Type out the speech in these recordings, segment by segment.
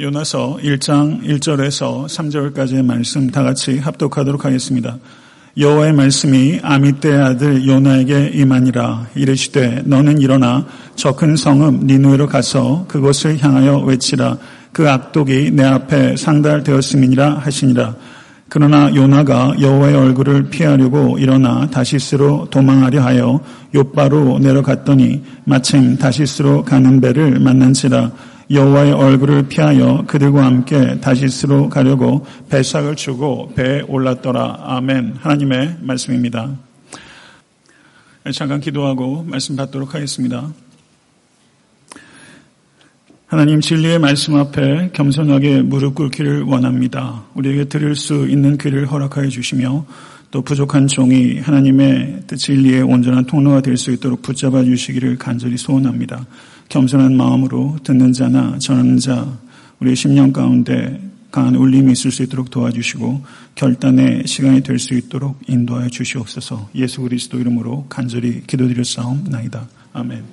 요나서 1장 1절에서 3절까지의 말씀 다 같이 합독하도록 하겠습니다. 여호와의 말씀이 아미떼의 아들 요나에게 임하니라 이르시되 너는 일어나 저 큰 성읍 니누에로 가서 그곳을 향하여 외치라. 그 악독이 내 앞에 상달되었음이니라 하시니라. 그러나 요나가 여호와의 얼굴을 피하려고 일어나 다시스로 도망하려 하여 요바로 내려갔더니 마침 다시스로 가는 배를 만난지라 여호와의 얼굴을 피하여 그들과 함께 다시스로 가려고 배삭을 주고 배에 올랐더라. 아멘. 하나님의 말씀입니다. 잠깐 기도하고 말씀 받도록 하겠습니다. 하나님 진리의 말씀 앞에 겸손하게 무릎 꿇기를 원합니다. 우리에게 들을 수 있는 귀를 허락하여 주시며 또 부족한 종이 하나님의 진리의 온전한 통로가 될 수 있도록 붙잡아 주시기를 간절히 소원합니다. 겸손한 마음으로 듣는 자나 전하는 자 우리의 심령 가운데 강한 울림이 있을 수 있도록 도와주시고 결단의 시간이 될 수 있도록 인도하여 주시옵소서 예수 그리스도 이름으로 간절히 기도드렸사옵나이다. 아멘.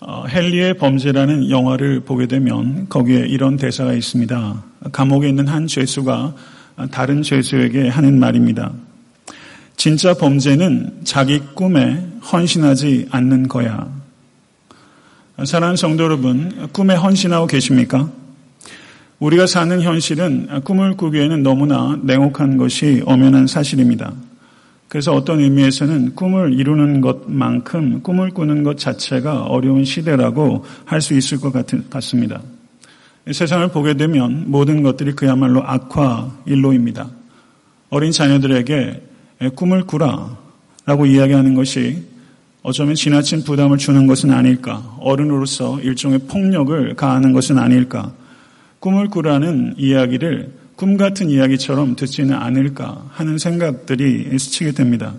어, 헨리의 범죄라는 영화를 보게 되면 거기에 이런 대사가 있습니다. 감옥에 있는 한 죄수가 다른 죄수에게 하는 말입니다. 진짜 범죄는 자기 꿈에 헌신하지 않는 거야. 사랑하는 성도 여러분, 꿈에 헌신하고 계십니까? 우리가 사는 현실은 꿈을 꾸기에는 너무나 냉혹한 것이 엄연한 사실입니다. 그래서 어떤 의미에서는 꿈을 이루는 것만큼 꿈을 꾸는 것 자체가 어려운 시대라고 할 수 있을 것 같습니다. 세상을 보게 되면 모든 것들이 그야말로 악화 일로입니다. 어린 자녀들에게 꿈을 꾸라 라고 이야기하는 것이 어쩌면 지나친 부담을 주는 것은 아닐까. 어른으로서 일종의 폭력을 가하는 것은 아닐까. 꿈을 꾸라는 이야기를 꿈 같은 이야기처럼 듣지는 않을까 하는 생각들이 스치게 됩니다.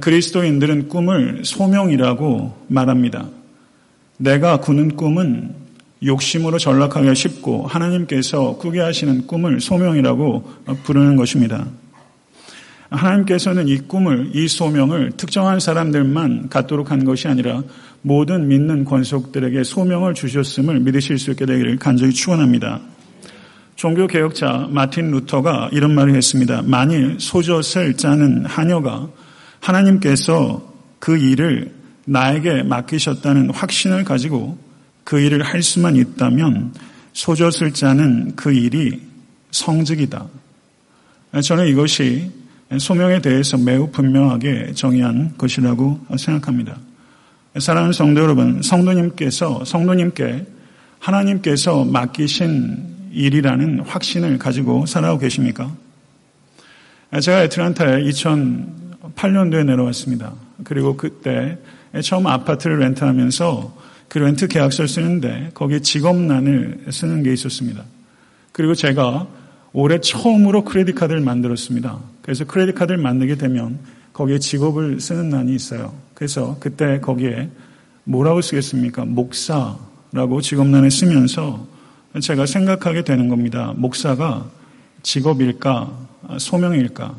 그리스도인들은 꿈을 소명이라고 말합니다. 내가 꾸는 꿈은 욕심으로 전락하기가 쉽고 하나님께서 꾸게 하시는 꿈을 소명이라고 부르는 것입니다. 하나님께서는 이 꿈을, 이 소명을 특정한 사람들만 갖도록 한 것이 아니라 모든 믿는 권속들에게 소명을 주셨음을 믿으실 수 있게 되기를 간절히 축원합니다. 종교 개혁자 마틴 루터가 이런 말을 했습니다. 만일 소젖을 짜는 하녀가 하나님께서 그 일을 나에게 맡기셨다는 확신을 가지고 그 일을 할 수만 있다면 소젖을 짜는 그 일이 성직이다. 저는 이것이 소명에 대해서 매우 분명하게 정의한 것이라고 생각합니다. 사랑하는 성도 여러분, 성도님께서, 성도님께 하나님께서 맡기신 일이라는 확신을 가지고 살아오고 계십니까? 제가 애틀란타에 2008년도에 내려왔습니다. 그리고 그때 처음 아파트를 렌트하면서 그 렌트 계약서를 쓰는데 거기에 직업란을 쓰는 게 있었습니다. 그리고 제가 올해 처음으로 크레딧 카드를 만들었습니다. 그래서 크레딧 카드를 만들게 되면 거기에 직업을 쓰는 난이 있어요. 그래서 그때 거기에 뭐라고 쓰겠습니까? 목사라고 직업란에 쓰면서 제가 생각하게 되는 겁니다. 목사가 직업일까, 소명일까?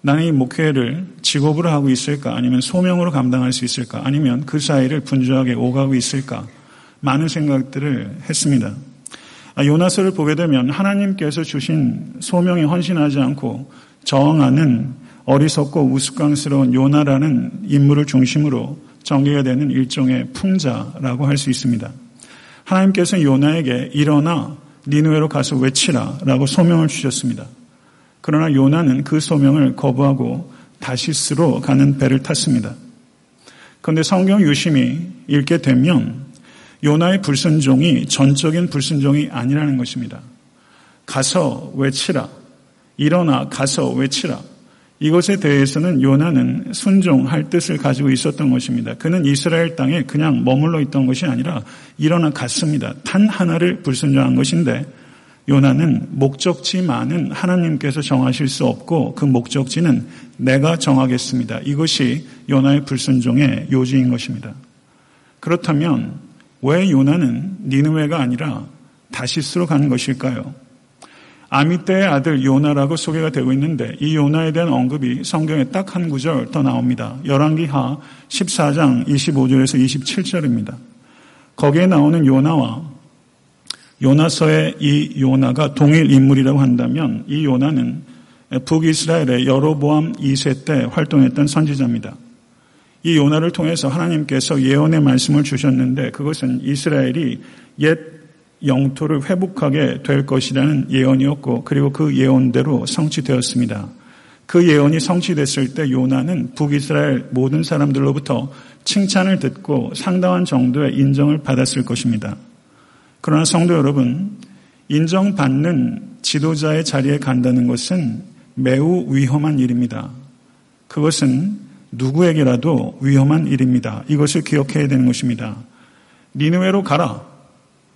나는 이 목회를 직업으로 하고 있을까? 아니면 소명으로 감당할 수 있을까? 아니면 그 사이를 분주하게 오가고 있을까? 많은 생각들을 했습니다. 아, 요나서를 보게 되면 하나님께서 주신 소명에 헌신하지 않고 저항하는 어리석고 우스꽝스러운 요나라는 인물을 중심으로 전개가 되는 일종의 풍자라고 할 수 있습니다. 하나님께서 요나에게 일어나 니누에로 가서 외치라라고 소명을 주셨습니다. 그러나 요나는 그 소명을 거부하고 다시스로 가는 배를 탔습니다. 그런데 성경 유심히 읽게 되면 요나의 불순종이 전적인 불순종이 아니라는 것입니다. 가서 외치라. 일어나 가서 외치라. 이것에 대해서는 요나는 순종할 뜻을 가지고 있었던 것입니다. 그는 이스라엘 땅에 그냥 머물러 있던 것이 아니라 일어나 갔습니다. 단 하나를 불순종한 것인데 요나는 목적지만은 하나님께서 정하실 수 없고 그 목적지는 내가 정하겠습니다. 이것이 요나의 불순종의 요지인 것입니다. 그렇다면 왜 요나는 니느웨가 아니라 다시스로 간 것일까요? 아미떼의 아들 요나라고 소개가 되고 있는데 이 요나에 대한 언급이 성경에 딱 한 구절 더 나옵니다. 열왕기하 14장 25절에서 27절입니다. 거기에 나오는 요나와 요나서의 이 요나가 동일 인물이라고 한다면 이 요나는 북이스라엘의 여로보암 2세 때 활동했던 선지자입니다. 이 요나를 통해서 하나님께서 예언의 말씀을 주셨는데 그것은 이스라엘이 옛 영토를 회복하게 될 것이라는 예언이었고 그리고 그 예언대로 성취되었습니다. 그 예언이 성취됐을 때 요나는 북이스라엘 모든 사람들로부터 칭찬을 듣고 상당한 정도의 인정을 받았을 것입니다. 그러나 성도 여러분, 인정받는 지도자의 자리에 간다는 것은 매우 위험한 일입니다. 그것은 누구에게라도 위험한 일입니다. 이것을 기억해야 되는 것입니다. 니누웨로 가라.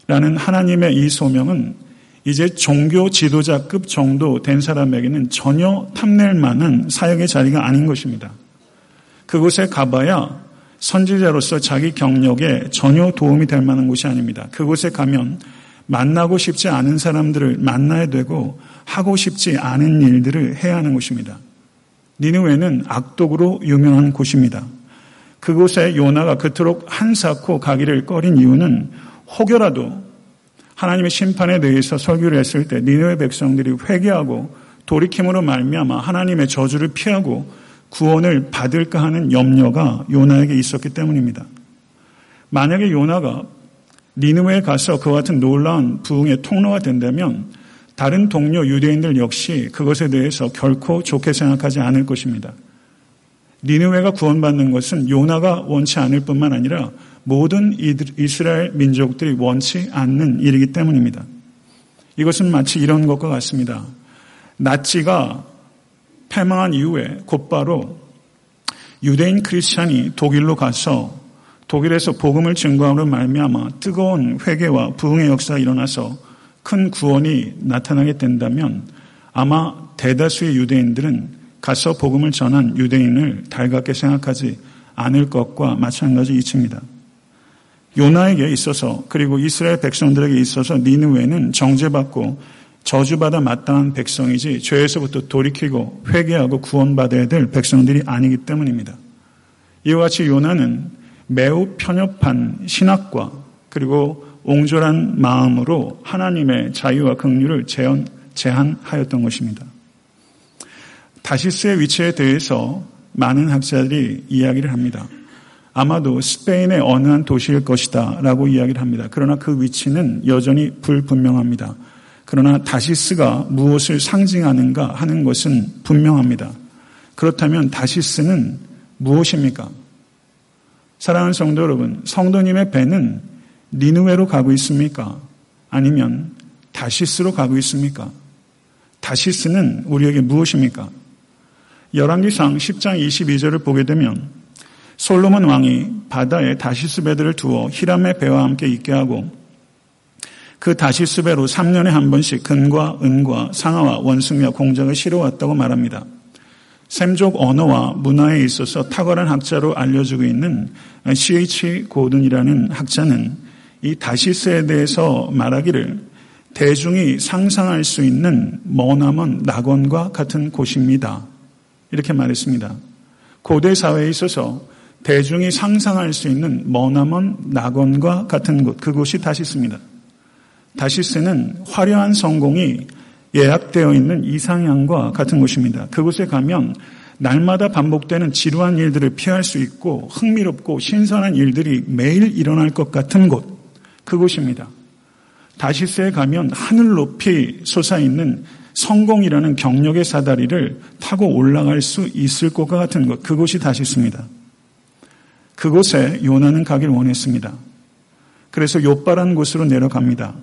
라는 하나님의 이 소명은 이제 종교 지도자급 정도 된 사람에게는 전혀 탐낼 만한 사역의 자리가 아닌 것입니다. 그곳에 가봐야 선지자로서 자기 경력에 전혀 도움이 될 만한 곳이 아닙니다. 그곳에 가면 만나고 싶지 않은 사람들을 만나야 되고 하고 싶지 않은 일들을 해야 하는 곳입니다. 니누웨는 악독으로 유명한 곳입니다. 그곳에 요나가 그토록 한사코 가기를 꺼린 이유는 혹여라도 하나님의 심판에 대해서 설교를 했을 때 니누의 백성들이 회개하고 돌이킴으로 말미암아 하나님의 저주를 피하고 구원을 받을까 하는 염려가 요나에게 있었기 때문입니다. 만약에 요나가 니누에 가서 그와 같은 놀라운 부흥의 통로가 된다면 다른 동료 유대인들 역시 그것에 대해서 결코 좋게 생각하지 않을 것입니다. 니누웨가 구원받는 것은 요나가 원치 않을 뿐만 아니라 모든 이스라엘 민족들이 원치 않는 일이기 때문입니다. 이것은 마치 이런 것과 같습니다. 나치가 패망한 이후에 곧바로 유대인 크리스찬이 독일로 가서 독일에서 복음을 증거함으로 말미암아 뜨거운 회개와 부흥의 역사가 일어나서 큰 구원이 나타나게 된다면 아마 대다수의 유대인들은 가서 복음을 전한 유대인을 달갑게 생각하지 않을 것과 마찬가지 이치입니다. 요나에게 있어서 그리고 이스라엘 백성들에게 있어서 니느웨는 정죄받고 저주받아 마땅한 백성이지 죄에서부터 돌이키고 회개하고 구원받아야 될 백성들이 아니기 때문입니다. 이와 같이 요나는 매우 편협한 신학과 그리고 옹졸한 마음으로 하나님의 자유와 긍휼을 제한, 제한하였던 것입니다. 다시스의 위치에 대해서 많은 학자들이 이야기를 합니다. 아마도 스페인의 어느 한 도시일 것이다 라고 이야기를 합니다. 그러나 그 위치는 여전히 불분명합니다. 그러나 다시스가 무엇을 상징하는가 하는 것은 분명합니다. 그렇다면 다시스는 무엇입니까? 사랑하는 성도 여러분, 성도님의 배는 니누웨로 가고 있습니까? 아니면 다시스로 가고 있습니까? 다시스는 우리에게 무엇입니까? 열왕기상 10장 22절을 보게 되면 솔로몬 왕이 바다에 다시스 배들을 두어 히람의 배와 함께 있게 하고 그 다시스 배로 3년에 한 번씩 금과 은과 상아와 원숭이와 공작을 실어왔다고 말합니다. 샘족 언어와 문화에 있어서 탁월한 학자로 알려지고 있는 C.H. 고든이라는 학자는 이 다시스에 대해서 말하기를 대중이 상상할 수 있는 머나먼 낙원과 같은 곳입니다. 이렇게 말했습니다. 고대 사회에 있어서 대중이 상상할 수 있는 머나먼 낙원과 같은 곳, 그곳이 다시스입니다. 다시스는 화려한 성공이 예약되어 있는 이상향과 같은 곳입니다. 그곳에 가면 날마다 반복되는 지루한 일들을 피할 수 있고 흥미롭고 신선한 일들이 매일 일어날 것 같은 곳, 그곳입니다. 다시스에 가면 하늘 높이 솟아있는 성공이라는 경력의 사다리를 타고 올라갈 수 있을 것과 같은 것, 그곳이 다시스입니다. 그곳에 요나는 가길 원했습니다. 그래서 요바라는 곳으로 내려갑니다.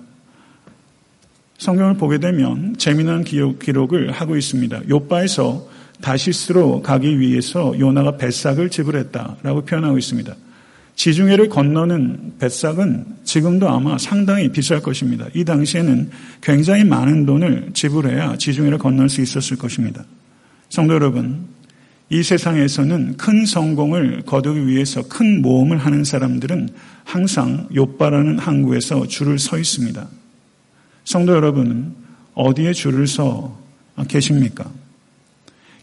성경을 보게 되면 재미난 기록, 기록을 하고 있습니다. 요바에서 다시스로 가기 위해서 요나가 뱃삭을 지불했다라고 표현하고 있습니다. 지중해를 건너는 뱃삭은 지금도 아마 상당히 비쌀 것입니다. 이 당시에는 굉장히 많은 돈을 지불해야 지중해를 건널 수 있었을 것입니다. 성도 여러분, 이 세상에서는 큰 성공을 거두기 위해서 큰 모험을 하는 사람들은 항상 요바라는 항구에서 줄을 서 있습니다. 성도 여러분은 어디에 줄을 서 계십니까?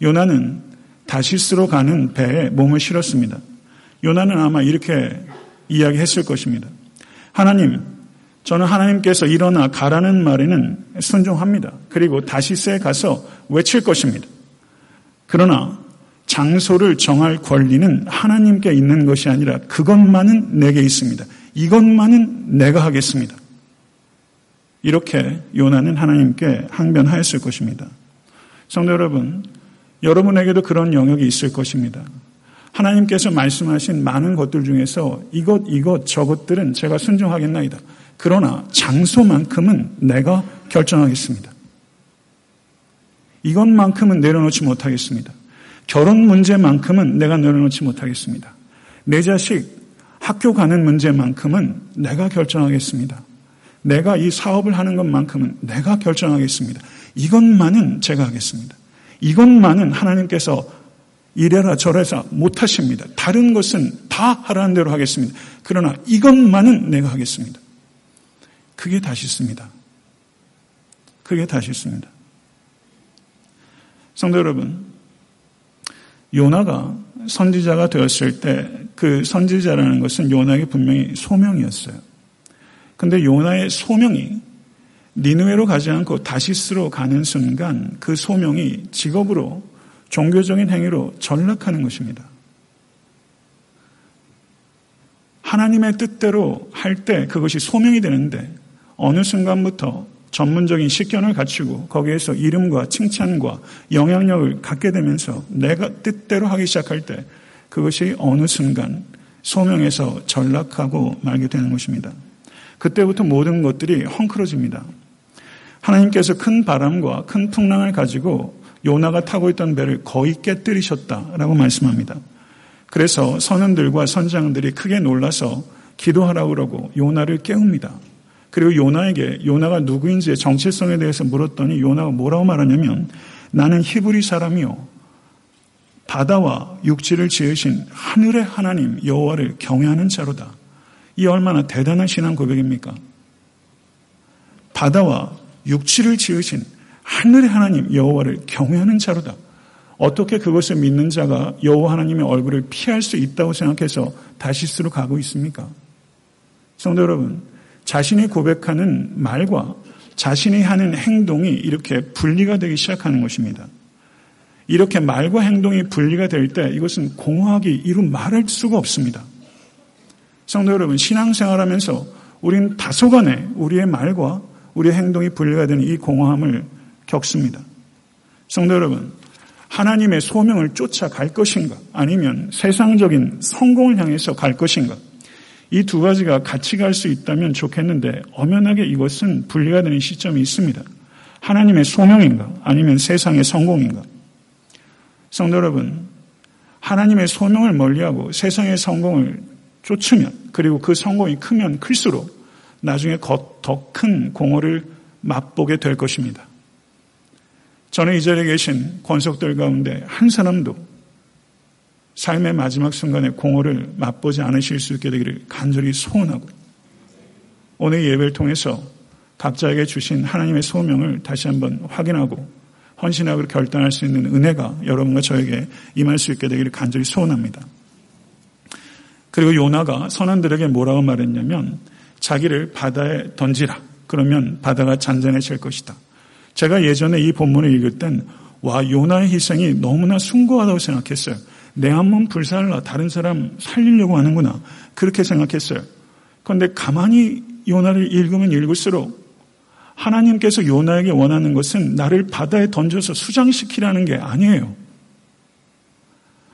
요나는 다시스로 가는 배에 몸을 실었습니다. 요나는 아마 이렇게 이야기했을 것입니다. 하나님, 저는 하나님께서 일어나 가라는 말에는 순종합니다. 그리고 다시스에 가서 외칠 것입니다. 그러나 장소를 정할 권리는 하나님께 있는 것이 아니라 그것만은 내게 있습니다. 이것만은 내가 하겠습니다. 이렇게 요나는 하나님께 항변하였을 것입니다. 성도 여러분, 여러분에게도 그런 영역이 있을 것입니다. 하나님께서 말씀하신 많은 것들 중에서 이것, 이것, 저것들은 제가 순종하겠나이다. 그러나 장소만큼은 내가 결정하겠습니다. 이것만큼은 내려놓지 못하겠습니다. 결혼 문제만큼은 내가 내려놓지 못하겠습니다. 내 자식 학교 가는 문제만큼은 내가 결정하겠습니다. 내가 이 사업을 하는 것만큼은 내가 결정하겠습니다. 이것만은 제가 하겠습니다. 이것만은 하나님께서 이래라 저래라 못하십니다. 다른 것은 다 하라는 대로 하겠습니다. 그러나 이것만은 내가 하겠습니다. 그게 다시 씁니다. 그게 다시 씁니다. 성도 여러분, 요나가 선지자가 되었을 때 그 선지자라는 것은 요나에게 분명히 소명이었어요. 근데 요나의 소명이 니누에로 가지 않고 다시스로 가는 순간 그 소명이 직업으로 종교적인 행위로 전락하는 것입니다. 하나님의 뜻대로 할 때 그것이 소명이 되는데 어느 순간부터 전문적인 식견을 갖추고 거기에서 이름과 칭찬과 영향력을 갖게 되면서 내가 뜻대로 하기 시작할 때 그것이 어느 순간 소명에서 전락하고 말게 되는 것입니다. 그때부터 모든 것들이 헝클어집니다. 하나님께서 큰 바람과 큰 풍랑을 가지고 요나가 타고 있던 배를 거의 깨뜨리셨다라고 말씀합니다. 그래서 선원들과 선장들이 크게 놀라서 기도하라고 그러고 요나를 깨웁니다. 그리고 요나에게 요나가 누구인지의 정체성에 대해서 물었더니 요나가 뭐라고 말하냐면 나는 히브리 사람이요 바다와 육지를 지으신 하늘의 하나님 여호와를 경외하는 자로다. 이 얼마나 대단한 신앙 고백입니까? 바다와 육지를 지으신 하늘의 하나님 여호와를 경외하는 자로다. 어떻게 그것을 믿는 자가 여호와 하나님의 얼굴을 피할 수 있다고 생각해서 다시스로 가고 있습니까? 성도 여러분, 자신이 고백하는 말과 자신이 하는 행동이 이렇게 분리가 되기 시작하는 것입니다. 이렇게 말과 행동이 분리가 될 때 이것은 공허하기 이루 말할 수가 없습니다. 성도 여러분, 신앙생활하면서 우리는 다소간에 우리의 말과 우리의 행동이 분리가 되는 이 공허함을 겪습니다. 성도 여러분, 하나님의 소명을 쫓아갈 것인가 아니면 세상적인 성공을 향해서 갈 것인가 이 두 가지가 같이 갈 수 있다면 좋겠는데 엄연하게 이것은 분리가 되는 시점이 있습니다. 하나님의 소명인가 아니면 세상의 성공인가 성도 여러분 하나님의 소명을 멀리하고 세상의 성공을 쫓으면 그리고 그 성공이 크면 클수록 나중에 더 큰 공허를 맛보게 될 것입니다. 저는 이 자리에 계신 권속들 가운데 한 사람도 삶의 마지막 순간에 공허를 맛보지 않으실 수 있게 되기를 간절히 소원하고 오늘 예배를 통해서 각자에게 주신 하나님의 소명을 다시 한번 확인하고 헌신하고 결단할 수 있는 은혜가 여러분과 저에게 임할 수 있게 되기를 간절히 소원합니다. 그리고 요나가 선원들에게 뭐라고 말했냐면 자기를 바다에 던지라. 그러면 바다가 잔잔해질 것이다. 제가 예전에 이 본문을 읽을 땐, 와, 요나의 희생이 너무나 숭고하다고 생각했어요. 내 한몸 불살라 다른 사람 살리려고 하는구나. 그렇게 생각했어요. 그런데 가만히 요나를 읽으면 읽을수록 하나님께서 요나에게 원하는 것은 나를 바다에 던져서 수장시키라는 게 아니에요.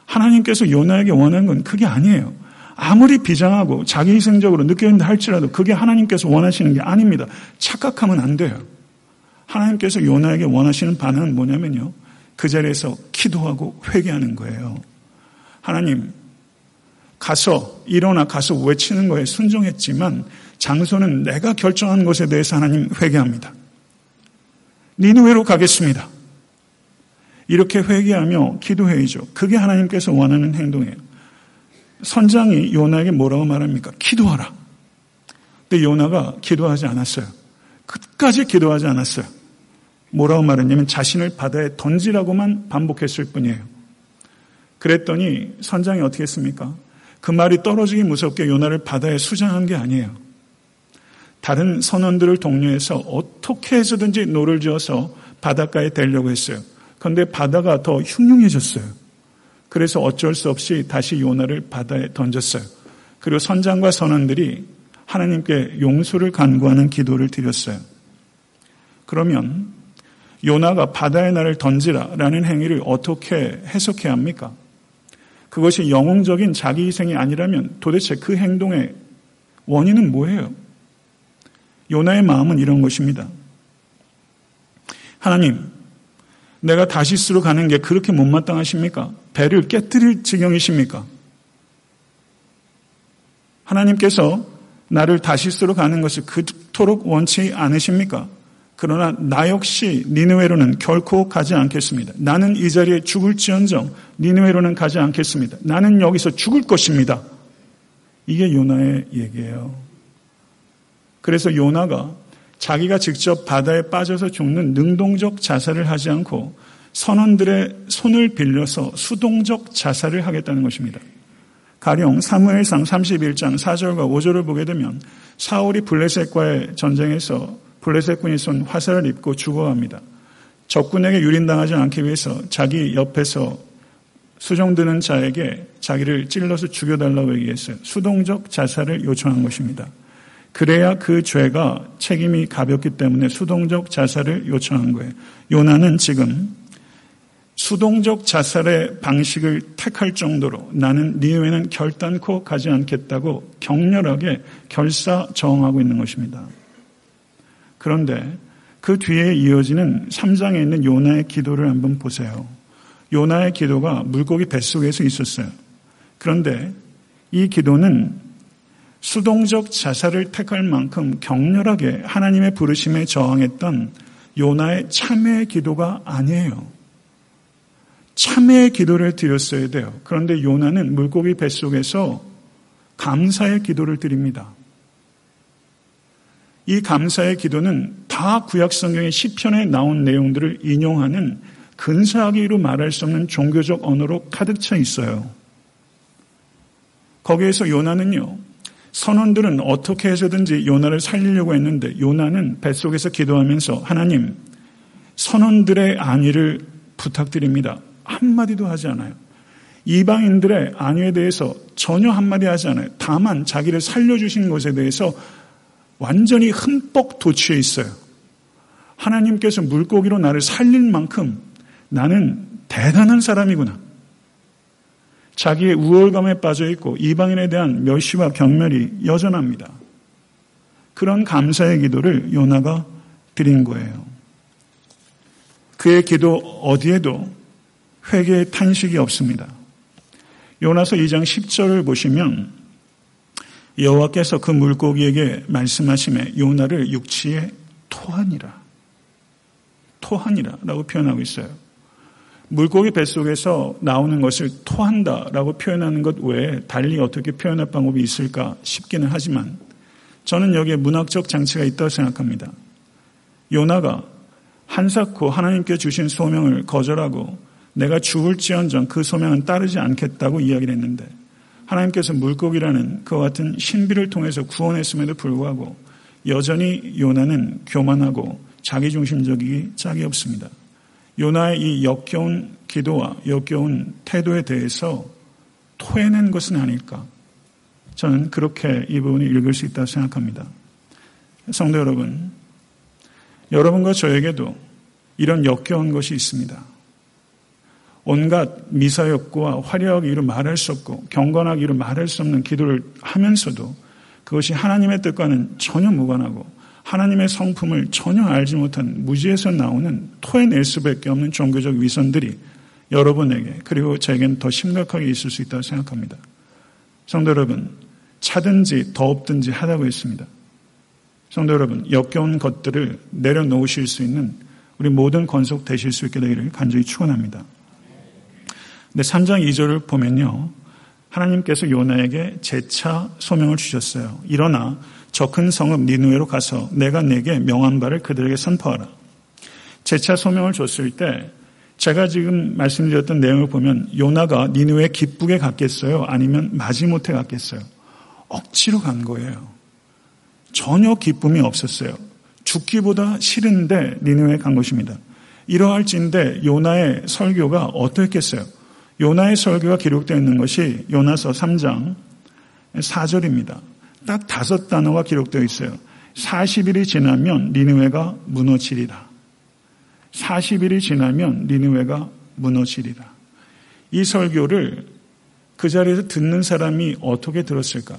하나님께서 요나에게 원하는 건 그게 아니에요. 아무리 비장하고 자기 희생적으로 느껴진다 할지라도 그게 하나님께서 원하시는 게 아닙니다. 착각하면 안 돼요. 하나님께서 요나에게 원하시는 반응은 뭐냐면요. 그 자리에서 기도하고 회개하는 거예요. 하나님, 가서, 일어나 가서 외치는 거에 순종했지만 장소는 내가 결정한 것에 대해서 하나님 회개합니다. 니누웨로 가겠습니다. 이렇게 회개하며 기도해야죠. 그게 하나님께서 원하는 행동이에요. 선장이 요나에게 뭐라고 말합니까? 기도하라. 근데 요나가 기도하지 않았어요. 끝까지 기도하지 않았어요. 뭐라고 말했냐면 자신을 바다에 던지라고만 반복했을 뿐이에요. 그랬더니 선장이 어떻게 했습니까? 그 말이 떨어지기 무섭게 요나를 바다에 수장한 게 아니에요. 다른 선원들을 독려해서 어떻게 해서든지 노를 저어서 바닷가에 대려고 했어요. 그런데 바다가 더 흉흉해졌어요. 그래서 어쩔 수 없이 다시 요나를 바다에 던졌어요. 그리고 선장과 선원들이 하나님께 용서를 간구하는 기도를 드렸어요. 그러면 요나가 바다에 나를 던지라라는 행위를 어떻게 해석해야 합니까? 그것이 영웅적인 자기 희생이 아니라면 도대체 그 행동의 원인은 뭐예요? 요나의 마음은 이런 것입니다. 하나님, 내가 다시스로 가는 게 그렇게 못마땅하십니까? 배를 깨뜨릴 지경이십니까? 하나님께서 나를 다시스로 가는 것을 그토록 원치 않으십니까? 그러나 나 역시 니느웨로는 결코 가지 않겠습니다. 나는 이 자리에 죽을지언정 니느웨로는 가지 않겠습니다. 나는 여기서 죽을 것입니다. 이게 요나의 얘기예요. 그래서 요나가 자기가 직접 바다에 빠져서 죽는 능동적 자살을 하지 않고 선원들의 손을 빌려서 수동적 자살을 하겠다는 것입니다. 가령 사무엘상 31장 4절과 5절을 보게 되면 사울이 블레셋과의 전쟁에서 블레셋군이 쏜 화살을 입고 죽어갑니다. 적군에게 유린당하지 않기 위해서 자기 옆에서 수종드는 자에게 자기를 찔러서 죽여달라고 얘기했어요. 수동적 자살을 요청한 것입니다. 그래야 그 죄가 책임이 가볍기 때문에 수동적 자살을 요청한 거예요. 요나는 지금 수동적 자살의 방식을 택할 정도로 나는 니웨는 결단코 가지 않겠다고 격렬하게 결사정하고 있는 것입니다. 그런데 그 뒤에 이어지는 3장에 있는 요나의 기도를 한번 보세요. 요나의 기도가 물고기 뱃속에서 있었어요. 그런데 이 기도는 수동적 자살을 택할 만큼 격렬하게 하나님의 부르심에 저항했던 요나의 참회의 기도가 아니에요. 참회의 기도를 드렸어야 돼요. 그런데 요나는 물고기 뱃속에서 감사의 기도를 드립니다. 이 감사의 기도는 다 구약 성경의 시편에 나온 내용들을 인용하는 근사하기로 말할 수 없는 종교적 언어로 가득 차 있어요. 거기에서 요나는요, 선원들은 어떻게 해서든지 요나를 살리려고 했는데 요나는 뱃속에서 기도하면서 하나님, 선원들의 안위를 부탁드립니다. 한마디도 하지 않아요. 이방인들의 안위에 대해서 전혀 한마디 하지 않아요. 다만 자기를 살려주신 것에 대해서 완전히 흠뻑 도취해 있어요. 하나님께서 물고기로 나를 살릴 만큼 나는 대단한 사람이구나. 자기의 우월감에 빠져 있고 이방인에 대한 멸시와 경멸이 여전합니다. 그런 감사의 기도를 요나가 드린 거예요. 그의 기도 어디에도 회개의 탄식이 없습니다. 요나서 2장 10절을 보시면 여호와께서 그 물고기에게 말씀하심에 요나를 육지에 토하니라. 토하니라 라고 표현하고 있어요. 물고기 뱃속에서 나오는 것을 토한다 라고 표현하는 것 외에 달리 어떻게 표현할 방법이 있을까 싶기는 하지만 저는 여기에 문학적 장치가 있다고 생각합니다. 요나가 한사코 하나님께 주신 소명을 거절하고 내가 죽을지언정 그 소명은 따르지 않겠다고 이야기를 했는데 하나님께서 물고기라는 그와 같은 신비를 통해서 구원했음에도 불구하고 여전히 요나는 교만하고 자기중심적이기 짝이 없습니다. 요나의 이 역겨운 기도와 역겨운 태도에 대해서 토해낸 것은 아닐까. 저는 그렇게 이 부분을 읽을 수 있다고 생각합니다. 성도 여러분, 여러분과 저에게도 이런 역겨운 것이 있습니다. 온갖 미사역과 화려하기로 말할 수 없고 경건하기로 말할 수 없는 기도를 하면서도 그것이 하나님의 뜻과는 전혀 무관하고 하나님의 성품을 전혀 알지 못한 무지에서 나오는 토해낼 수밖에 없는 종교적 위선들이 여러분에게 그리고 저에게는 더 심각하게 있을 수 있다고 생각합니다. 성도 여러분, 차든지 더없든지 하다고 했습니다. 성도 여러분, 역겨운 것들을 내려놓으실 수 있는 우리 모든 건속 되실 수 있게 되기를 간절히 축원합니다. 근데 3장 2절을 보면요. 하나님께서 요나에게 재차 소명을 주셨어요. 일어나 저 큰 성읍 니누에로 가서 내가 내게 명한 바를 그들에게 선포하라. 재차 소명을 줬을 때 제가 지금 말씀드렸던 내용을 보면 요나가 니누에 기쁘게 갔겠어요? 아니면 마지못해 갔겠어요? 억지로 간 거예요. 전혀 기쁨이 없었어요. 죽기보다 싫은데 니누에 간 것입니다. 이러할진데 요나의 설교가 어떻겠어요? 요나의 설교가 기록되어 있는 것이 요나서 3장 4절입니다. 딱 다섯 단어가 기록되어 있어요. 40일이 지나면 니누웨가 무너지리라. 40일이 지나면 니누웨가 무너지리라. 이 설교를 그 자리에서 듣는 사람이 어떻게 들었을까?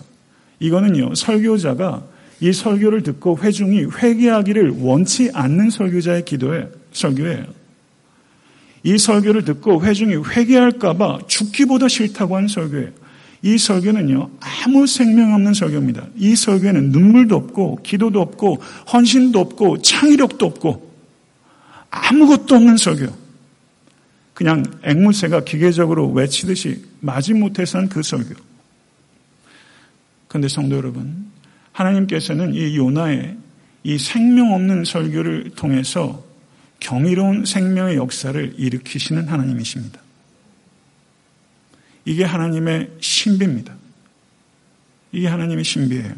이거는요, 설교자가 이 설교를 듣고 회중이 회개하기를 원치 않는 설교자의 기도에 설교예요. 이 설교를 듣고 회중이 회개할까봐 죽기보다 싫다고 하는 설교예요. 이 설교는요, 아무 생명 없는 설교입니다. 이 설교에는 눈물도 없고, 기도도 없고, 헌신도 없고, 창의력도 없고, 아무것도 없는 설교. 그냥 앵무새가 기계적으로 외치듯이 마지못해서 한 그 설교. 그런데 성도 여러분, 하나님께서는 이 요나의 이 생명 없는 설교를 통해서 경이로운 생명의 역사를 일으키시는 하나님이십니다. 이게 하나님의 신비입니다. 이게 하나님의 신비예요.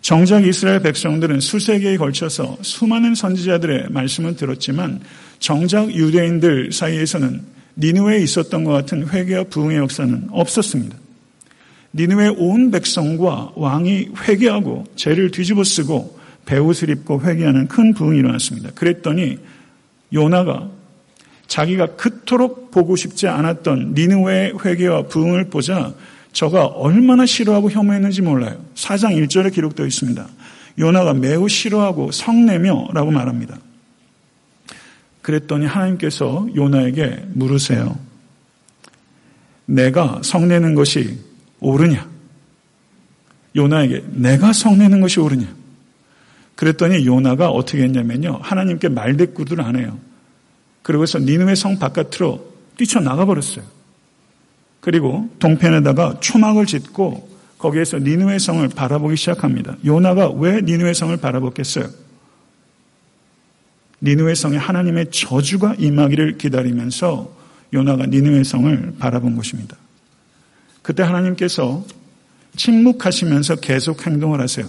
정작 이스라엘 백성들은 수세기에 걸쳐서 수많은 선지자들의 말씀을 들었지만 정작 유대인들 사이에서는 니누에 있었던 것 같은 회개와 부흥의 역사는 없었습니다. 니누의 온 백성과 왕이 회개하고 죄를 뒤집어 쓰고 배옷을 입고 회개하는 큰 부흥이 일어났습니다. 그랬더니 요나가 자기가 그토록 보고 싶지 않았던 니누의 회개와 부흥을 보자 저가 얼마나 싫어하고 혐오했는지 몰라요. 4장 1절에 기록되어 있습니다. 요나가 매우 싫어하고 성내며 라고 말합니다. 그랬더니 하나님께서 요나에게 물으세요. 내가 성내는 것이 옳으냐? 요나에게 내가 성내는 것이 옳으냐? 그랬더니 요나가 어떻게 했냐면요. 하나님께 말대꾸를 안 해요. 그러고서 니누의 성 바깥으로 뛰쳐나가 버렸어요. 그리고 동편에다가 초막을 짓고 거기에서 니누의 성을 바라보기 시작합니다. 요나가 왜 니누의 성을 바라봤겠어요? 니누의 성에 하나님의 저주가 임하기를 기다리면서 요나가 니누의 성을 바라본 것입니다. 그때 하나님께서 침묵하시면서 계속 행동을 하세요.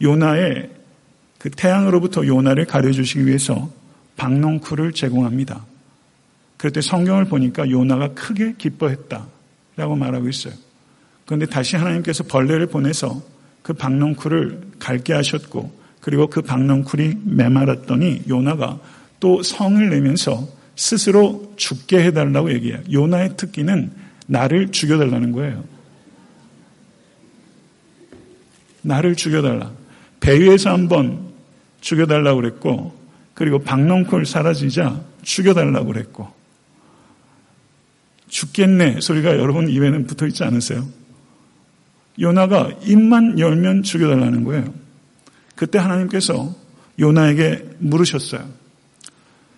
요나의 그 태양으로부터 요나를 가려주시기 위해서 박농쿨을 제공합니다. 그때 성경을 보니까 요나가 크게 기뻐했다라고 말하고 있어요. 그런데 다시 하나님께서 벌레를 보내서 그 박농쿨을 갈게 하셨고 그리고 그 박농쿨이 메말았더니 요나가 또 성을 내면서 스스로 죽게 해달라고 얘기해요. 요나의 특기는 나를 죽여달라는 거예요. 나를 죽여달라. 배 위에서 한번 죽여달라고 그랬고, 그리고 박농콜 사라지자 죽여달라고 그랬고, 죽겠네 소리가 여러분 입에는 붙어 있지 않으세요? 요나가 입만 열면 죽여달라는 거예요. 그때 하나님께서 요나에게 물으셨어요.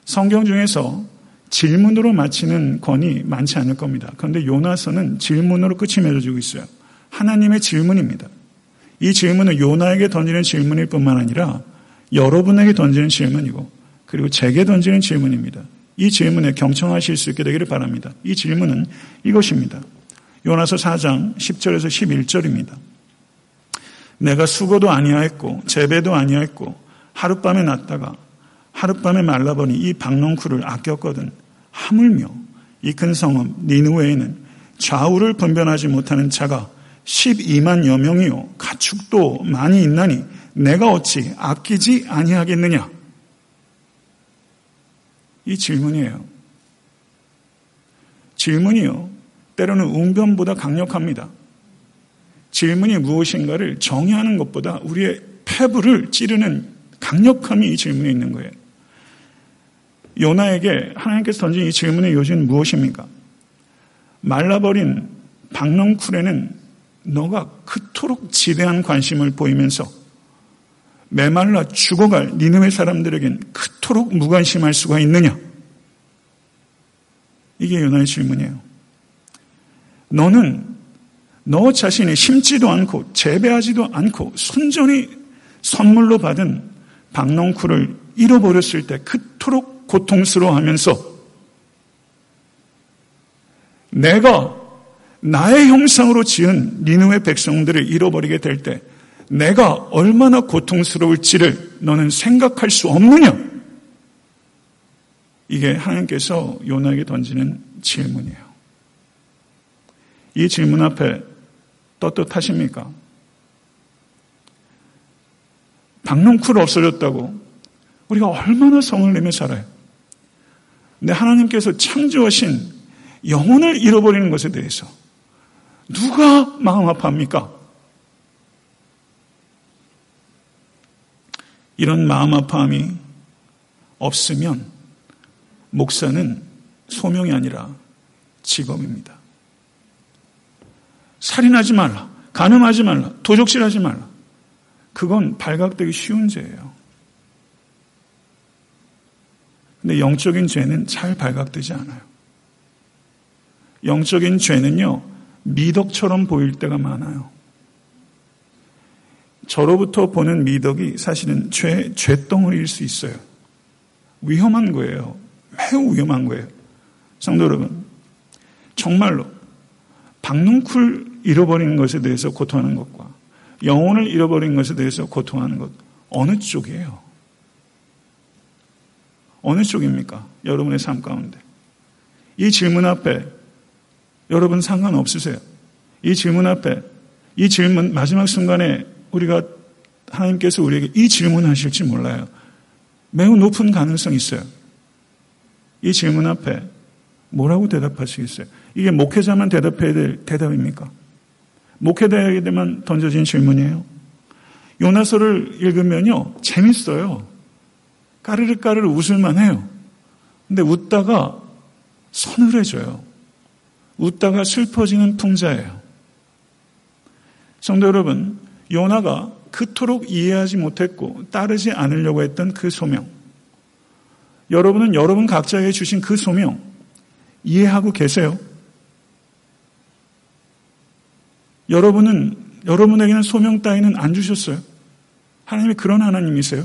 성경 중에서 질문으로 마치는 권이 많지 않을 겁니다. 그런데 요나서는 질문으로 끝이 맺어지고 있어요. 하나님의 질문입니다. 이 질문은 요나에게 던지는 질문일 뿐만 아니라 여러분에게 던지는 질문이고 그리고 제게 던지는 질문입니다. 이 질문에 경청하실 수 있게 되기를 바랍니다. 이 질문은 이것입니다. 요나서 4장 10절에서 11절입니다. 내가 수고도 아니하였고 재배도 아니하였고 하룻밤에 났다가 하룻밤에 말라버니 이 박농쿨을 아꼈거든 하물며 이 큰 성읍 니누웨에는 좌우를 분변하지 못하는 자가 12만여 명이요 가축도 많이 있나니 내가 어찌 아끼지 아니하겠느냐? 이 질문이에요. 질문이요. 때로는 웅변보다 강력합니다. 질문이 무엇인가를 정의하는 것보다 우리의 폐부를 찌르는 강력함이 이 질문에 있는 거예요. 요나에게 하나님께서 던진 이 질문의 요지는 무엇입니까? 말라버린 박농쿨에는 너가 그토록 지대한 관심을 보이면서 메말라 죽어갈 니느의 사람들에겐 그토록 무관심할 수가 있느냐? 이게 요나의 질문이에요. 너는 너 자신이 심지도 않고 재배하지도 않고 순전히 선물로 받은 박농쿨을 잃어버렸을 때그 그토록 고통스러워 하면서 내가 나의 형상으로 지은 니누의 백성들을 잃어버리게 될 때 내가 얼마나 고통스러울지를 너는 생각할 수 없느냐? 이게 하나님께서 요나에게 던지는 질문이에요. 이 질문 앞에 떳떳하십니까? 박농쿨 없어졌다고 우리가 얼마나 성을 내며 살아요. 근데 하나님께서 창조하신 영혼을 잃어버리는 것에 대해서 누가 마음 아파합니까? 이런 마음 아파함이 없으면 목사는 소명이 아니라 직업입니다. 살인하지 말라. 가늠하지 말라. 도적질하지 말라. 그건 발각되기 쉬운 죄예요. 근데 영적인 죄는 잘 발각되지 않아요. 영적인 죄는요, 미덕처럼 보일 때가 많아요. 저로부터 보는 미덕이 사실은 죄, 죄덩어리일 수 있어요. 위험한 거예요. 매우 위험한 거예요. 성도 여러분, 정말로 박농쿨 잃어버리는 것에 대해서 고통하는 것과 영혼을 잃어버린 것에 대해서 고통하는 것 어느 쪽이에요? 어느 쪽입니까? 여러분의 삶 가운데. 이 질문 앞에 여러분 상관없으세요. 이 질문 앞에 이 질문 마지막 순간에 우리가 하나님께서 우리에게 이 질문 하실지 몰라요. 매우 높은 가능성이 있어요. 이 질문 앞에 뭐라고 대답하시겠어요? 이게 목회자만 대답해야 될 대답입니까? 목회자에게만 던져진 질문이에요. 요나서를 읽으면요, 재밌어요. 까르르 까르르 웃을만 해요. 근데 웃다가 서늘해져요. 웃다가 슬퍼지는 풍자예요. 성도 여러분, 요나가 그토록 이해하지 못했고 따르지 않으려고 했던 그 소명. 여러분은 여러분 각자에게 주신 그 소명 이해하고 계세요? 여러분은 여러분에게는 소명 따위는 안 주셨어요. 하나님이 그런 하나님이세요.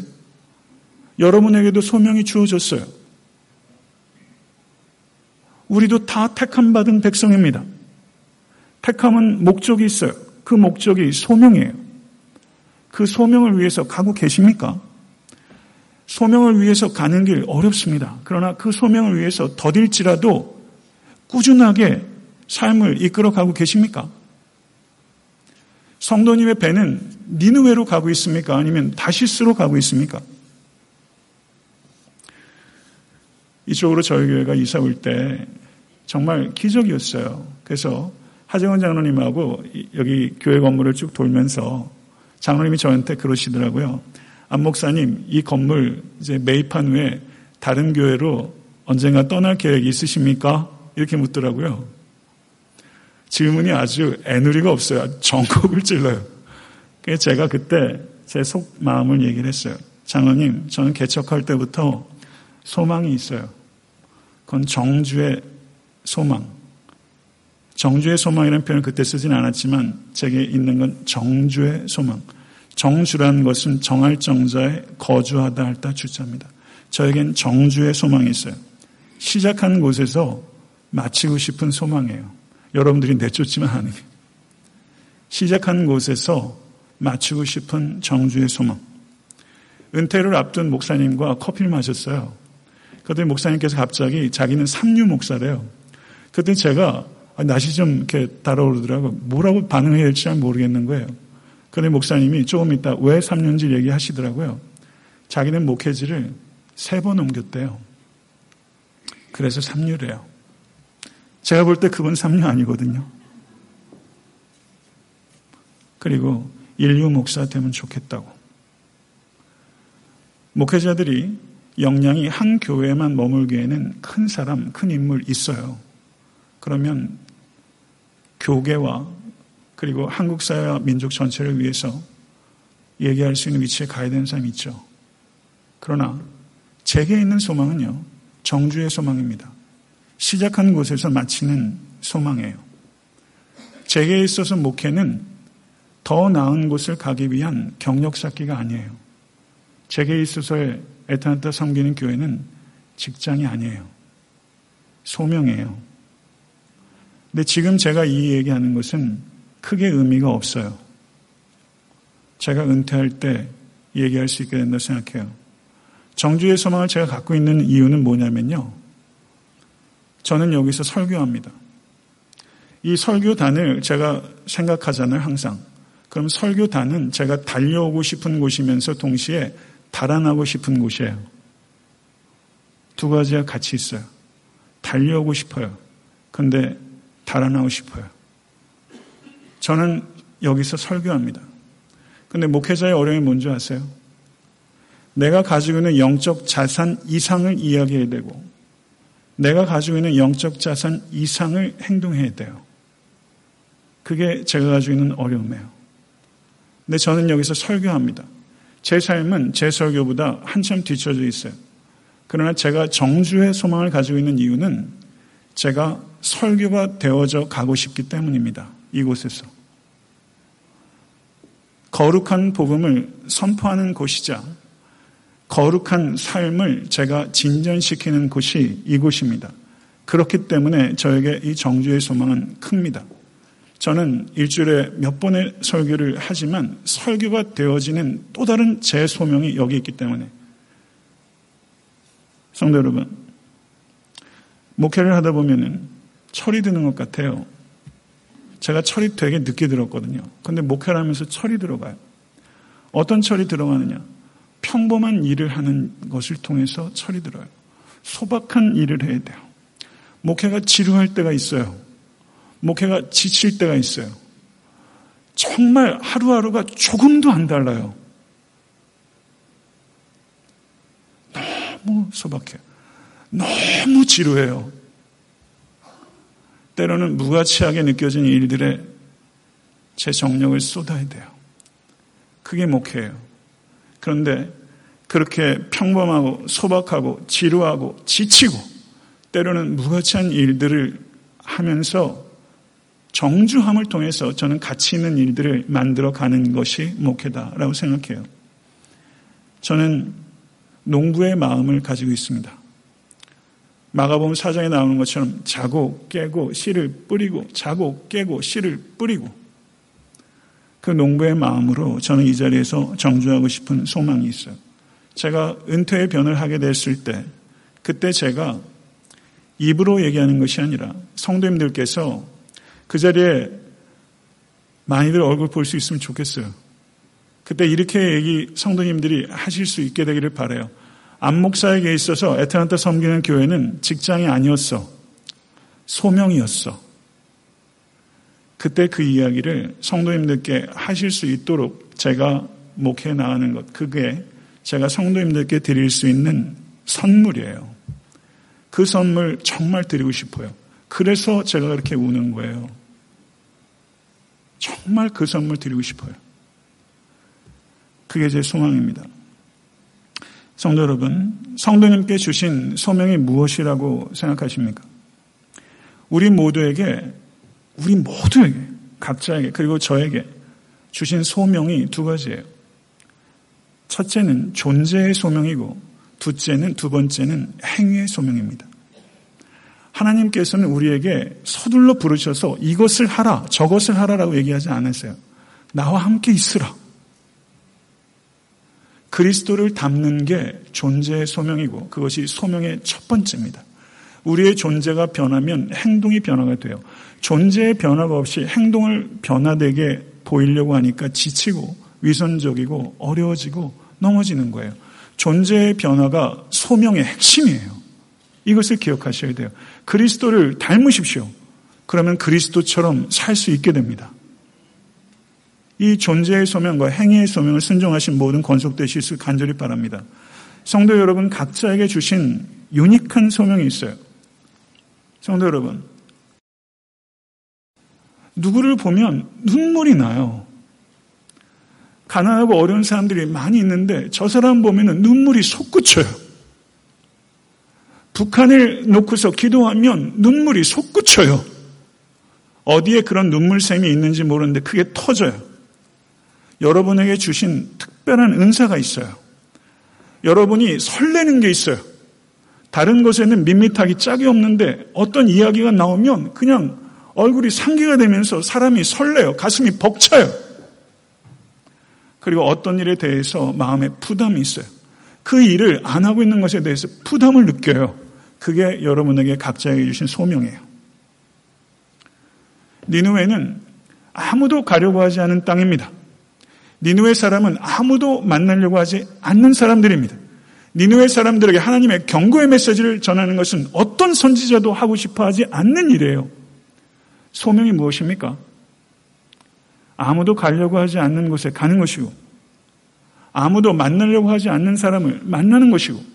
여러분에게도 소명이 주어졌어요. 우리도 다 택함 받은 백성입니다. 택함은 목적이 있어요. 그 목적이 소명이에요. 그 소명을 위해서 가고 계십니까? 소명을 위해서 가는 길 어렵습니다. 그러나 그 소명을 위해서 더딜지라도 꾸준하게 삶을 이끌어 가고 계십니까? 성도님의 배는 니누웨로 가고 있습니까? 아니면 다시스로 가고 있습니까? 이쪽으로 저희 교회가 이사 올 때 정말 기적이었어요. 그래서 하정원 장로님하고 여기 교회 건물을 쭉 돌면서 장로님이 저한테 그러시더라고요. 안 목사님, 이 건물 이제 매입한 후에 다른 교회로 언젠가 떠날 계획이 있으십니까? 이렇게 묻더라고요. 질문이 아주 애누리가 없어요. 정곡을 찔러요. 제가 그때 제 속 마음을 얘기를 했어요. 장로님, 저는 개척할 때부터 소망이 있어요. 그건 정주의 소망. 정주의 소망이라는 표현을 그때 쓰진 않았지만 제게 있는 건 정주의 소망. 정주라는 것은 정할 정자에 거주하다 할때 주자입니다. 저에겐 정주의 소망이 있어요. 시작한 곳에서 마치고 싶은 소망이에요. 여러분들이 내쫓지만 않으면. 시작한 곳에서 마치고 싶은 정주의 소망. 은퇴를 앞둔 목사님과 커피를 마셨어요. 그때 목사님께서 갑자기 자기는 삼류 목사래요. 그때 제가 낯이 좀 이렇게 달아오르더라고 뭐라고 반응해야 될지 잘 모르겠는 거예요. 그런데 목사님이 조금 있다 왜 삼류인지 얘기하시더라고요. 자기는 목회지를 세 번 옮겼대요. 그래서 삼류래요. 제가 볼 때 그건 삼류 아니거든요. 그리고 인류 목사 되면 좋겠다고. 목회자들이 역량이 한 교회에만 머물기에는 큰 사람, 큰 인물 있어요. 그러면 교계와 그리고 한국 사회와 민족 전체를 위해서 얘기할 수 있는 위치에 가야 되는 사람이 있죠. 그러나 제게 있는 소망은요, 정주의 소망입니다. 시작한 곳에서 마치는 소망이에요. 제게 있어서 목회는 더 나은 곳을 가기 위한 경력 쌓기가 아니에요. 제게 있어서의 에탄타 섬기는 교회는 직장이 아니에요. 소명이에요. 근데 지금 제가 이 얘기하는 것은 크게 의미가 없어요. 제가 은퇴할 때 얘기할 수 있게 된다 생각해요. 정주의 소망을 제가 갖고 있는 이유는 뭐냐면요. 저는 여기서 설교합니다. 이 설교단을 제가 생각하잖아요, 항상. 그럼 설교단은 제가 달려오고 싶은 곳이면서 동시에 달아나고 싶은 곳이에요. 두 가지가 같이 있어요. 달려오고 싶어요. 근데 달아나고 싶어요. 저는 여기서 설교합니다. 근데 목회자의 어려움이 뭔지 아세요? 내가 가지고 있는 영적 자산 이상을 이야기해야 되고, 내가 가지고 있는 영적 자산 이상을 행동해야 돼요. 그게 제가 가지고 있는 어려움이에요. 근데 저는 여기서 설교합니다. 제 삶은 제 설교보다 한참 뒤쳐져 있어요. 그러나 제가 정주의 소망을 가지고 있는 이유는 제가 설교가 되어져 가고 싶기 때문입니다. 이곳에서. 거룩한 복음을 선포하는 곳이자 거룩한 삶을 제가 진전시키는 곳이 이곳입니다. 그렇기 때문에 저에게 이 정주의 소망은 큽니다. 저는 일주일에 몇 번의 설교를 하지만 설교가 되어지는 또 다른 제 소명이 여기 있기 때문에 성도 여러분 목회를 하다 보면은 철이 드는 것 같아요. 제가 철이 되게 늦게 들었거든요. 근데 목회를 하면서 철이 들어가요. 어떤 철이 들어가느냐? 평범한 일을 하는 것을 통해서 철이 들어요. 소박한 일을 해야 돼요. 목회가 지루할 때가 있어요. 목회가 지칠 때가 있어요. 정말 하루하루가 조금도 안 달라요. 너무 소박해요. 너무 지루해요. 때로는 무가치하게 느껴지는 일들에 제 정력을 쏟아야 돼요. 그게 목회예요. 그런데 그렇게 평범하고 소박하고 지루하고 지치고 때로는 무가치한 일들을 하면서 정주함을 통해서 저는 가치 있는 일들을 만들어 가는 것이 목회다라고 생각해요. 저는 농부의 마음을 가지고 있습니다. 마가복음 사장에 나오는 것처럼 자고 깨고 씨를 뿌리고 자고 깨고 씨를 뿌리고 그 농부의 마음으로 저는 이 자리에서 정주하고 싶은 소망이 있어요. 제가 은퇴의 변을 하게 됐을 때 그때 제가 입으로 얘기하는 것이 아니라 성도님들께서 그 자리에 많이들 얼굴 볼 수 있으면 좋겠어요. 그때 이렇게 얘기 성도님들이 하실 수 있게 되기를 바래요. 안목사에게 있어서 에트란타 섬기는 교회는 직장이 아니었어. 소명이었어. 그때 그 이야기를 성도님들께 하실 수 있도록 제가 목해 나가는 것, 그게 제가 성도님들께 드릴 수 있는 선물이에요. 그 선물 정말 드리고 싶어요. 그래서 제가 그렇게 우는 거예요. 정말 그 선물 드리고 싶어요. 그게 제 소망입니다. 성도 여러분, 성도님께 주신 소명이 무엇이라고 생각하십니까? 우리 모두에게, 우리 모두에게, 각자에게, 그리고 저에게 주신 소명이 두 가지예요. 첫째는 존재의 소명이고, 둘째는, 두 번째는 행위의 소명입니다. 하나님께서는 우리에게 서둘러 부르셔서 이것을 하라, 저것을 하라라고 얘기하지 않으세요. 나와 함께 있으라. 그리스도를 담는 게 존재의 소명이고 그것이 소명의 첫 번째입니다. 우리의 존재가 변하면 행동이 변화가 돼요. 존재의 변화가 없이 행동을 변화되게 보이려고 하니까 지치고 위선적이고 어려워지고 넘어지는 거예요. 존재의 변화가 소명의 핵심이에요. 이것을 기억하셔야 돼요. 그리스도를 닮으십시오. 그러면 그리스도처럼 살 수 있게 됩니다. 이 존재의 소명과 행위의 소명을 순종하신 모든 권속되실 수 간절히 바랍니다. 성도 여러분 각자에게 주신 유니크한 소명이 있어요. 성도 여러분 누구를 보면 눈물이 나요. 가난하고 어려운 사람들이 많이 있는데 저 사람 보면 눈물이 솟구쳐요. 북한을 놓고서 기도하면 눈물이 솟구쳐요. 어디에 그런 눈물샘이 있는지 모르는데 그게 터져요. 여러분에게 주신 특별한 은사가 있어요. 여러분이 설레는 게 있어요. 다른 것에는 밋밋하기 짝이 없는데 어떤 이야기가 나오면 그냥 얼굴이 상기가 되면서 사람이 설레요. 가슴이 벅차요. 그리고 어떤 일에 대해서 마음에 부담이 있어요. 그 일을 안 하고 있는 것에 대해서 부담을 느껴요. 그게 여러분에게 각자에게 주신 소명이에요. 니누에는 아무도 가려고 하지 않은 땅입니다. 니누의 사람은 아무도 만나려고 하지 않는 사람들입니다. 니누의 사람들에게 하나님의 경고의 메시지를 전하는 것은 어떤 선지자도 하고 싶어 하지 않는 일이에요. 소명이 무엇입니까? 아무도 가려고 하지 않는 곳에 가는 것이고, 아무도 만나려고 하지 않는 사람을 만나는 것이고,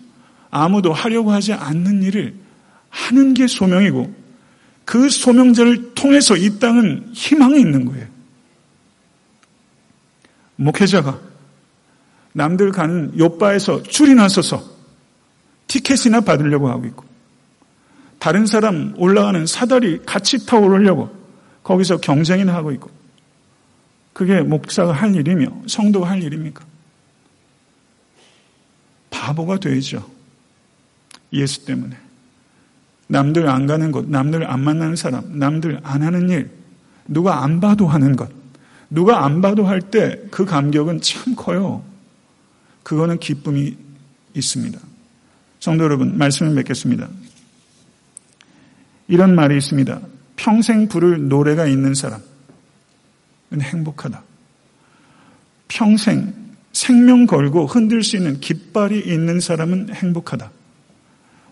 아무도 하려고 하지 않는 일을 하는 게 소명이고, 그 소명자를 통해서 이 땅은 희망이 있는 거예요. 목회자가 남들 가는 요바에서 줄이 나서서 티켓이나 받으려고 하고 있고 다른 사람 올라가는 사다리 같이 타 오르려고 거기서 경쟁이나 하고 있고 그게 목사가 할 일이며 성도가 할 일입니까? 바보가 되죠. 예수 때문에. 남들 안 가는 곳, 남들 안 만나는 사람, 남들 안 하는 일, 누가 안 봐도 하는 것, 누가 안 봐도 할 때 그 감격은 참 커요. 그거는 기쁨이 있습니다. 성도 여러분, 말씀을 맺겠습니다. 이런 말이 있습니다. 평생 부를 노래가 있는 사람은 행복하다. 평생 생명 걸고 흔들 수 있는 깃발이 있는 사람은 행복하다.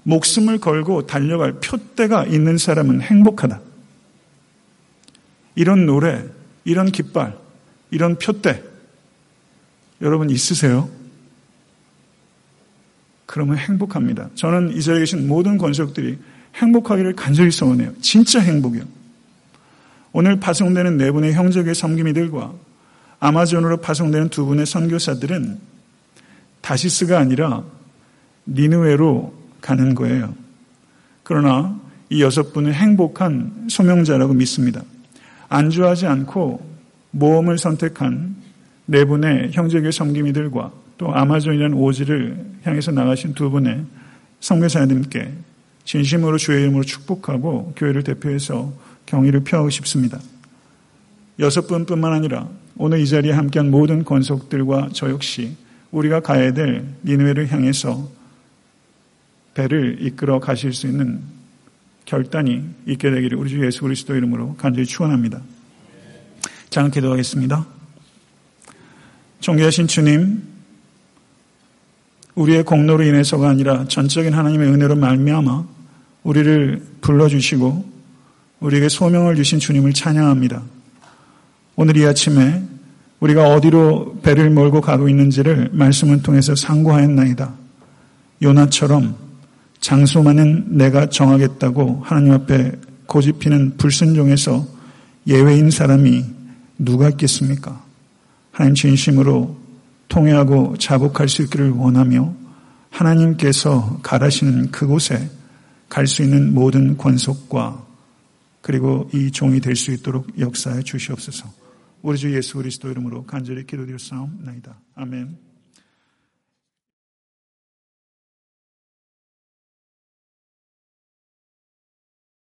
목숨을 걸고 달려갈 표대가 있는 사람은 행복하다. 이런 노래, 이런 깃발, 이런 표대, 여러분 있으세요? 그러면 행복합니다. 저는 이 자리에 계신 모든 권속들이 행복하기를 간절히 소원해요. 진짜 행복이요. 오늘 파송되는 네 분의 형제의 섬김이들과 아마존으로 파송되는 두 분의 선교사들은 다시스가 아니라 니누에로 가는 거예요. 그러나 이 여섯 분은 행복한 소명자라고 믿습니다. 안주하지 않고 모험을 선택한 네 분의 형제교 섬김이들과 또 아마존이라는 오지를 향해서 나가신 두 분의 성교사님께 진심으로 주의 이름으로 축복하고 교회를 대표해서 경의를 표하고 싶습니다. 여섯 분뿐만 아니라 오늘 이 자리에 함께한 모든 권속들과 저 역시 우리가 가야 될 니누웨를 향해서 배를 이끌어 가실 수 있는 결단이 있게 되기를 우리 주 예수 그리스도 이름으로 간절히 축원합니다. 자, 기도하겠습니다. 존귀하신 주님, 우리의 공로로 인해서가 아니라 전적인 하나님의 은혜로 말미암아 우리를 불러주시고 우리에게 소명을 주신 주님을 찬양합니다. 오늘 이 아침에 우리가 어디로 배를 몰고 가고 있는지를 말씀을 통해서 상고하였나이다. 요나처럼 장소만은 내가 정하겠다고 하나님 앞에 고집피는 불순종에서 예외인 사람이 누가 있겠습니까? 하나님 진심으로 통회하고 자복할 수 있기를 원하며 하나님께서 가라시는 그곳에 갈 수 있는 모든 권속과 그리고 이 종이 될 수 있도록 역사해 주시옵소서. 우리 주 예수 그리스도 이름으로 간절히 기도드렸사옵나이다. 아멘.